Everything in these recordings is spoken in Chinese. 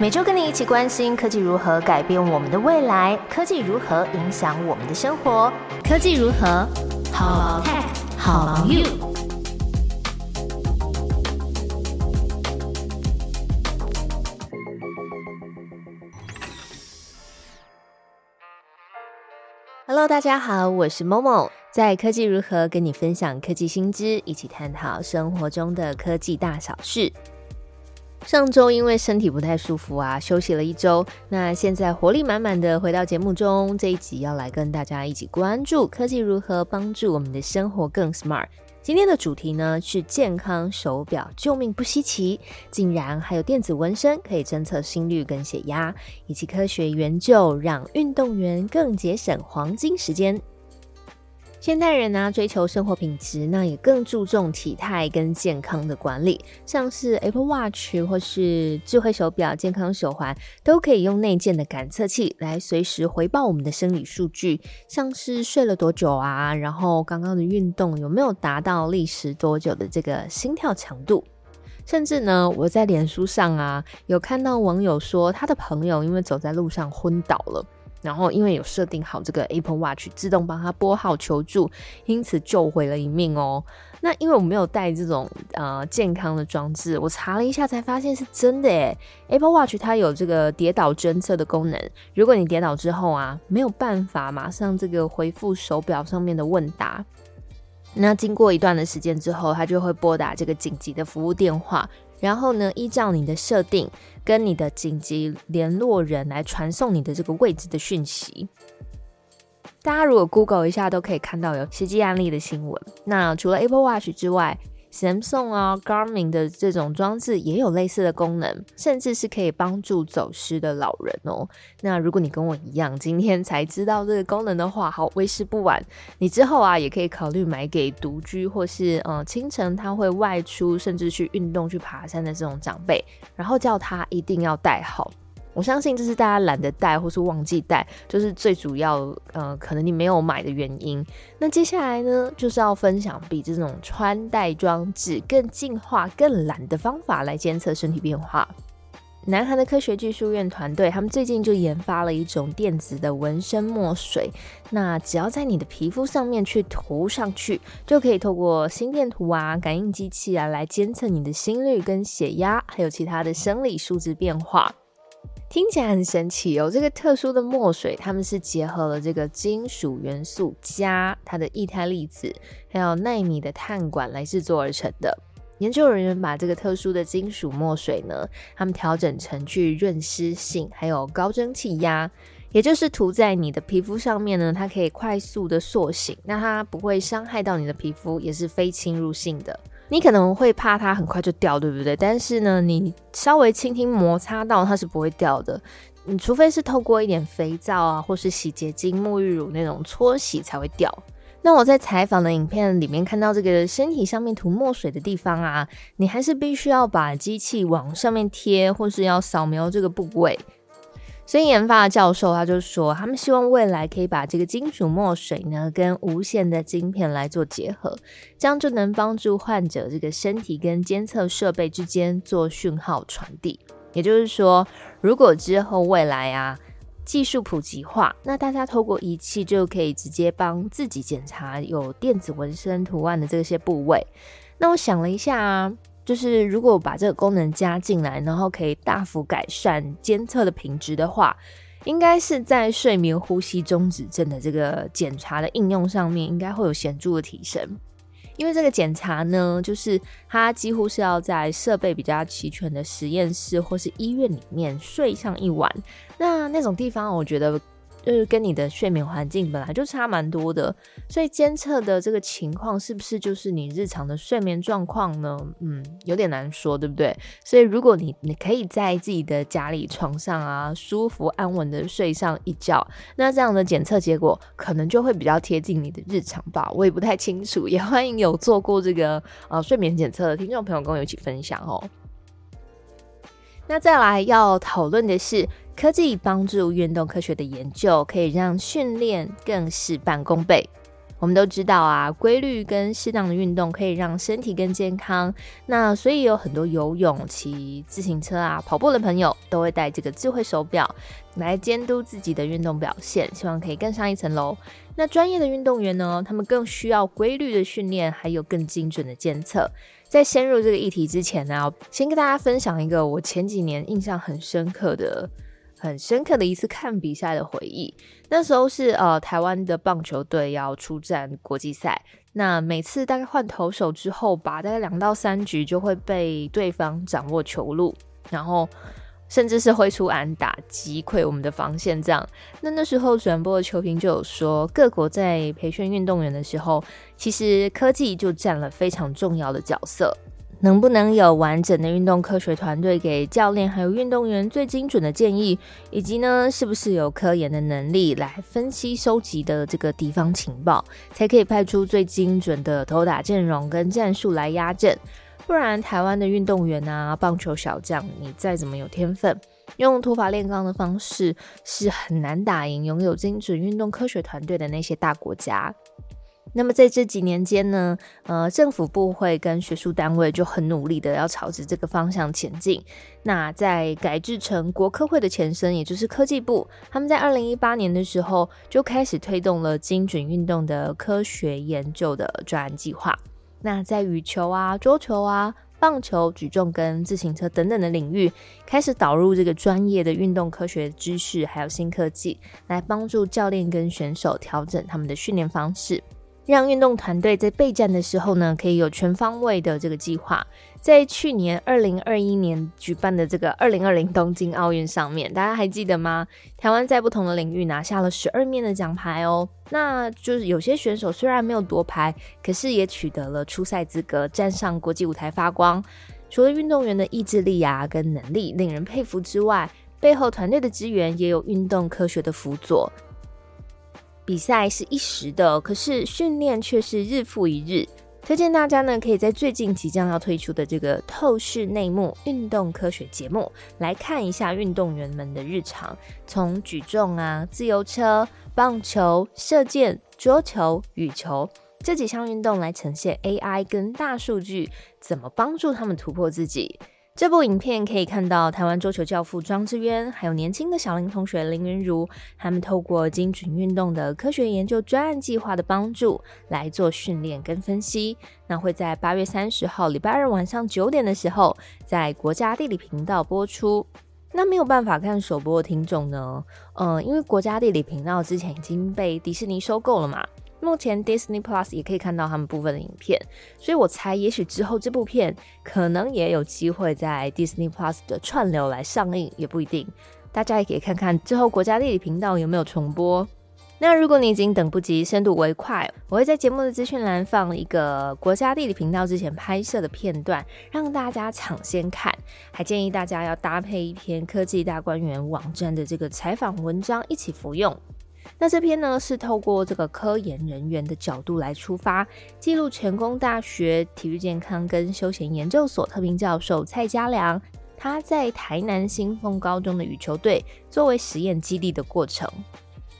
每周跟你一起关心科技如何改变我们的未来，科技如何影响我们的生活，科技如何好 tech 好 you。Hello，大家好，我是 Momo，在科技如何跟你分享科技新知，一起探讨生活中的科技大小事。上周因为身体不太舒服啊，休息了一周。那现在活力满满的回到节目中，这一集要来跟大家一起关注科技如何帮助我们的生活更 smart。今天的主题呢是健康手表，救命不稀奇，竟然还有电子纹身可以侦测心率跟血压，以及科学研究让运动员更节省黄金时间。现代人呢，追求生活品质，那也更注重体态跟健康的管理。像是 Apple Watch 或是智慧手表、健康手环，都可以用内建的感测器来随时回报我们的生理数据，像是睡了多久啊，然后刚刚的运动有没有达到历时多久的这个心跳强度。甚至呢，我在脸书上啊，有看到网友说，他的朋友因为走在路上昏倒了。然后因为有设定好这个 Apple Watch 自动帮他拨号求助，因此救回了一命哦。那因为我没有带这种呃健康的装置，我查了一下才发现是真的诶 Apple Watch 它有这个跌倒侦测的功能，如果你跌倒之后啊，没有办法马上这个回复手表上面的问答，那经过一段的时间之后，它就会拨打这个紧急的服务电话。然后呢，依照你的设定，跟你的紧急联络人来传送你的这个位置的讯息。大家如果 Google 一下，都可以看到有实际案例的新闻。那除了 Apple Watch 之外，Samsung 啊，Garmin 的这种装置也有类似的功能，甚至是可以帮助走失的老人哦。那如果你跟我一样，今天才知道这个功能的话，好，为时不晚，你之后啊也可以考虑买给独居或是嗯清晨他会外出，甚至去运动、去爬山的这种长辈，然后叫他一定要带好。我相信这是大家懒得带或是忘记带，就是最主要，呃，可能你没有买的原因。那接下来呢，就是要分享比这种穿戴装置更进化、更懒的方法来监测身体变化。南韩的科学技术院团队，他们最近就研发了一种电子的纹身墨水。那只要在你的皮肤上面去涂上去，就可以透过心电图啊、感应机器啊来监测你的心率跟血压，还有其他的生理数值变化。听起来很神奇哦！这个特殊的墨水，他们是结合了这个金属元素镓、它的液态粒子，还有纳米的碳管来制作而成的。研究人员把这个特殊的金属墨水呢，他们调整成具润湿性，还有高蒸汽压，也就是涂在你的皮肤上面呢，它可以快速的塑形，那它不会伤害到你的皮肤，也是非侵入性的。你可能会怕它很快就掉，对不对？但是呢，你稍微轻轻摩擦到它是不会掉的。你除非是透过一点肥皂啊，或是洗洁精、沐浴乳那种搓洗才会掉。那我在采访的影片里面看到这个身体上面涂墨水的地方啊，你还是必须要把机器往上面贴，或是要扫描这个部位。所以研发的教授他就说，他们希望未来可以把这个金属墨水呢跟无线的晶片来做结合，这样就能帮助患者这个身体跟监测设备之间做讯号传递。也就是说，如果之后未来啊技术普及化，那大家透过仪器就可以直接帮自己检查有电子纹身图案的这些部位。那我想了一下啊。就是如果把这个功能加进来，然后可以大幅改善监测的品质的话，应该是在睡眠呼吸中止症的这个检查的应用上面，应该会有显著的提升。因为这个检查呢，就是它几乎是要在设备比较齐全的实验室或是医院里面睡上一晚，那那种地方，我觉得。就是跟你的睡眠环境本来就差蛮多的，所以监测的这个情况是不是就是你日常的睡眠状况呢？嗯，有点难说，对不对？所以如果你你可以在自己的家里床上啊，舒服安稳的睡上一觉，那这样的检测结果可能就会比较贴近你的日常吧。我也不太清楚，也欢迎有做过这个呃睡眠检测的听众朋友跟我一起分享哦。那再来要讨论的是。科技帮助运动科学的研究，可以让训练更事半功倍。我们都知道啊，规律跟适当的运动可以让身体更健康。那所以有很多游泳、骑自行车啊、跑步的朋友都会带这个智慧手表来监督自己的运动表现，希望可以更上一层楼。那专业的运动员呢，他们更需要规律的训练，还有更精准的监测。在深入这个议题之前呢，先跟大家分享一个我前几年印象很深刻的。很深刻的一次看比赛的回忆，那时候是呃台湾的棒球队要出战国际赛，那每次大概换投手之后吧，大概两到三局就会被对方掌握球路，然后甚至是挥出安打击溃我们的防线这样。那那时候转播的球评就有说，各国在培训运动员的时候，其实科技就占了非常重要的角色。能不能有完整的运动科学团队给教练还有运动员最精准的建议，以及呢，是不是有科研的能力来分析收集的这个敌方情报，才可以派出最精准的投打阵容跟战术来压阵？不然，台湾的运动员啊，棒球小将，你再怎么有天分，用土法炼钢的方式是很难打赢拥有精准运动科学团队的那些大国家。那么在这几年间呢，呃，政府部会跟学术单位就很努力的要朝着这个方向前进。那在改制成国科会的前身，也就是科技部，他们在二零一八年的时候就开始推动了精准运动的科学研究的专案计划。那在羽球啊、桌球啊、棒球、举重跟自行车等等的领域，开始导入这个专业的运动科学知识，还有新科技，来帮助教练跟选手调整他们的训练方式。让运动团队在备战的时候呢，可以有全方位的这个计划。在去年二零二一年举办的这个二零二零东京奥运上面，大家还记得吗？台湾在不同的领域拿下了十二面的奖牌哦。那就是有些选手虽然没有夺牌，可是也取得了出赛资格，站上国际舞台发光。除了运动员的意志力啊跟能力令人佩服之外，背后团队的资源也有运动科学的辅佐。比赛是一时的，可是训练却是日复一日。推荐大家呢，可以在最近即将要推出的这个透视内幕运动科学节目来看一下运动员们的日常，从举重啊、自由车、棒球、射箭、桌球、羽球这几项运动来呈现 AI 跟大数据怎么帮助他们突破自己。这部影片可以看到台湾桌球教父庄智渊，还有年轻的小林同学林云如，他们透过精准运动的科学研究专案计划的帮助来做训练跟分析。那会在八月三十号礼拜二晚上九点的时候，在国家地理频道播出。那没有办法看首播的听众呢？嗯，因为国家地理频道之前已经被迪士尼收购了嘛。目前 Disney Plus 也可以看到他们部分的影片，所以我猜也许之后这部片可能也有机会在 Disney Plus 的串流来上映，也不一定。大家也可以看看之后国家地理频道有没有重播。那如果你已经等不及深度为快，我会在节目的资讯栏放一个国家地理频道之前拍摄的片段，让大家抢先看。还建议大家要搭配一篇科技大观园网站的这个采访文章一起服用。那这篇呢，是透过这个科研人员的角度来出发，记录成功大学体育健康跟休闲研究所特聘教授蔡家良，他在台南新丰高中的羽球队作为实验基地的过程。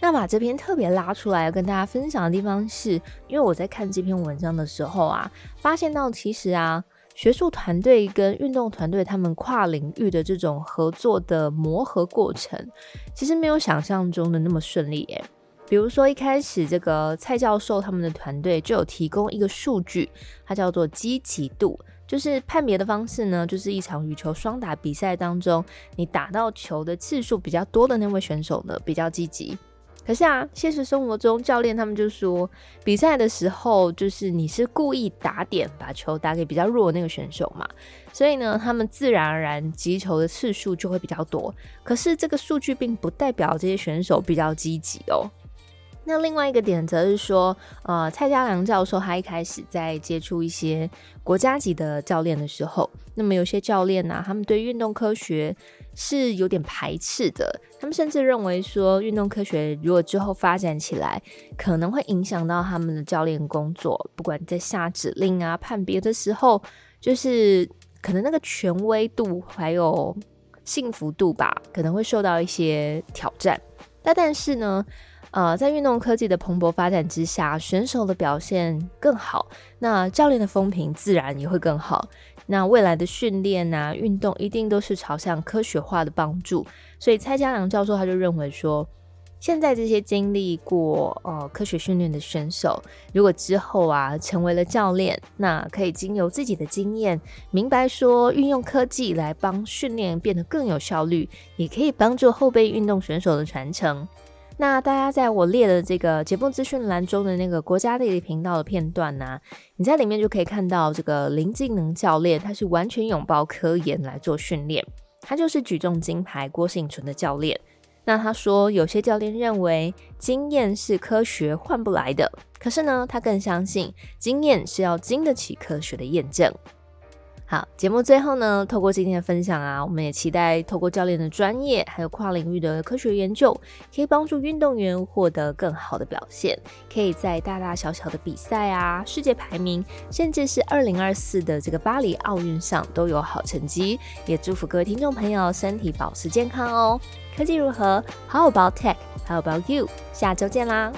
那把这篇特别拉出来要跟大家分享的地方，是因为我在看这篇文章的时候啊，发现到其实啊。学术团队跟运动团队他们跨领域的这种合作的磨合过程，其实没有想象中的那么顺利耶。比如说一开始这个蔡教授他们的团队就有提供一个数据，它叫做积极度，就是判别的方式呢，就是一场羽球双打比赛当中，你打到球的次数比较多的那位选手呢，比较积极。可是啊，现实生活中教练他们就说，比赛的时候就是你是故意打点把球打给比较弱的那个选手嘛，所以呢，他们自然而然击球的次数就会比较多。可是这个数据并不代表这些选手比较积极哦。那另外一个点则是说，呃，蔡家良教授他一开始在接触一些国家级的教练的时候，那么有些教练呢，他们对运动科学是有点排斥的，他们甚至认为说，运动科学如果之后发展起来，可能会影响到他们的教练工作，不管在下指令啊、判别的时候，就是可能那个权威度还有幸福度吧，可能会受到一些挑战。那但是呢？呃，在运动科技的蓬勃发展之下，选手的表现更好，那教练的风评自然也会更好。那未来的训练啊，运动一定都是朝向科学化的帮助。所以蔡家良教授他就认为说，现在这些经历过呃科学训练的选手，如果之后啊成为了教练，那可以经由自己的经验，明白说运用科技来帮训练变得更有效率，也可以帮助后备运动选手的传承。那大家在我列的这个节目资讯栏中的那个国家地理频道的片段呢，你在里面就可以看到这个林敬能教练，他是完全拥抱科研来做训练，他就是举重金牌郭幸存的教练。那他说，有些教练认为经验是科学换不来的，可是呢，他更相信经验是要经得起科学的验证。好，节目最后呢，透过今天的分享啊，我们也期待透过教练的专业，还有跨领域的科学研究，可以帮助运动员获得更好的表现，可以在大大小小的比赛啊、世界排名，甚至是二零二四的这个巴黎奥运上都有好成绩。也祝福各位听众朋友身体保持健康哦。科技如何？How about tech？How about you？下周见啦！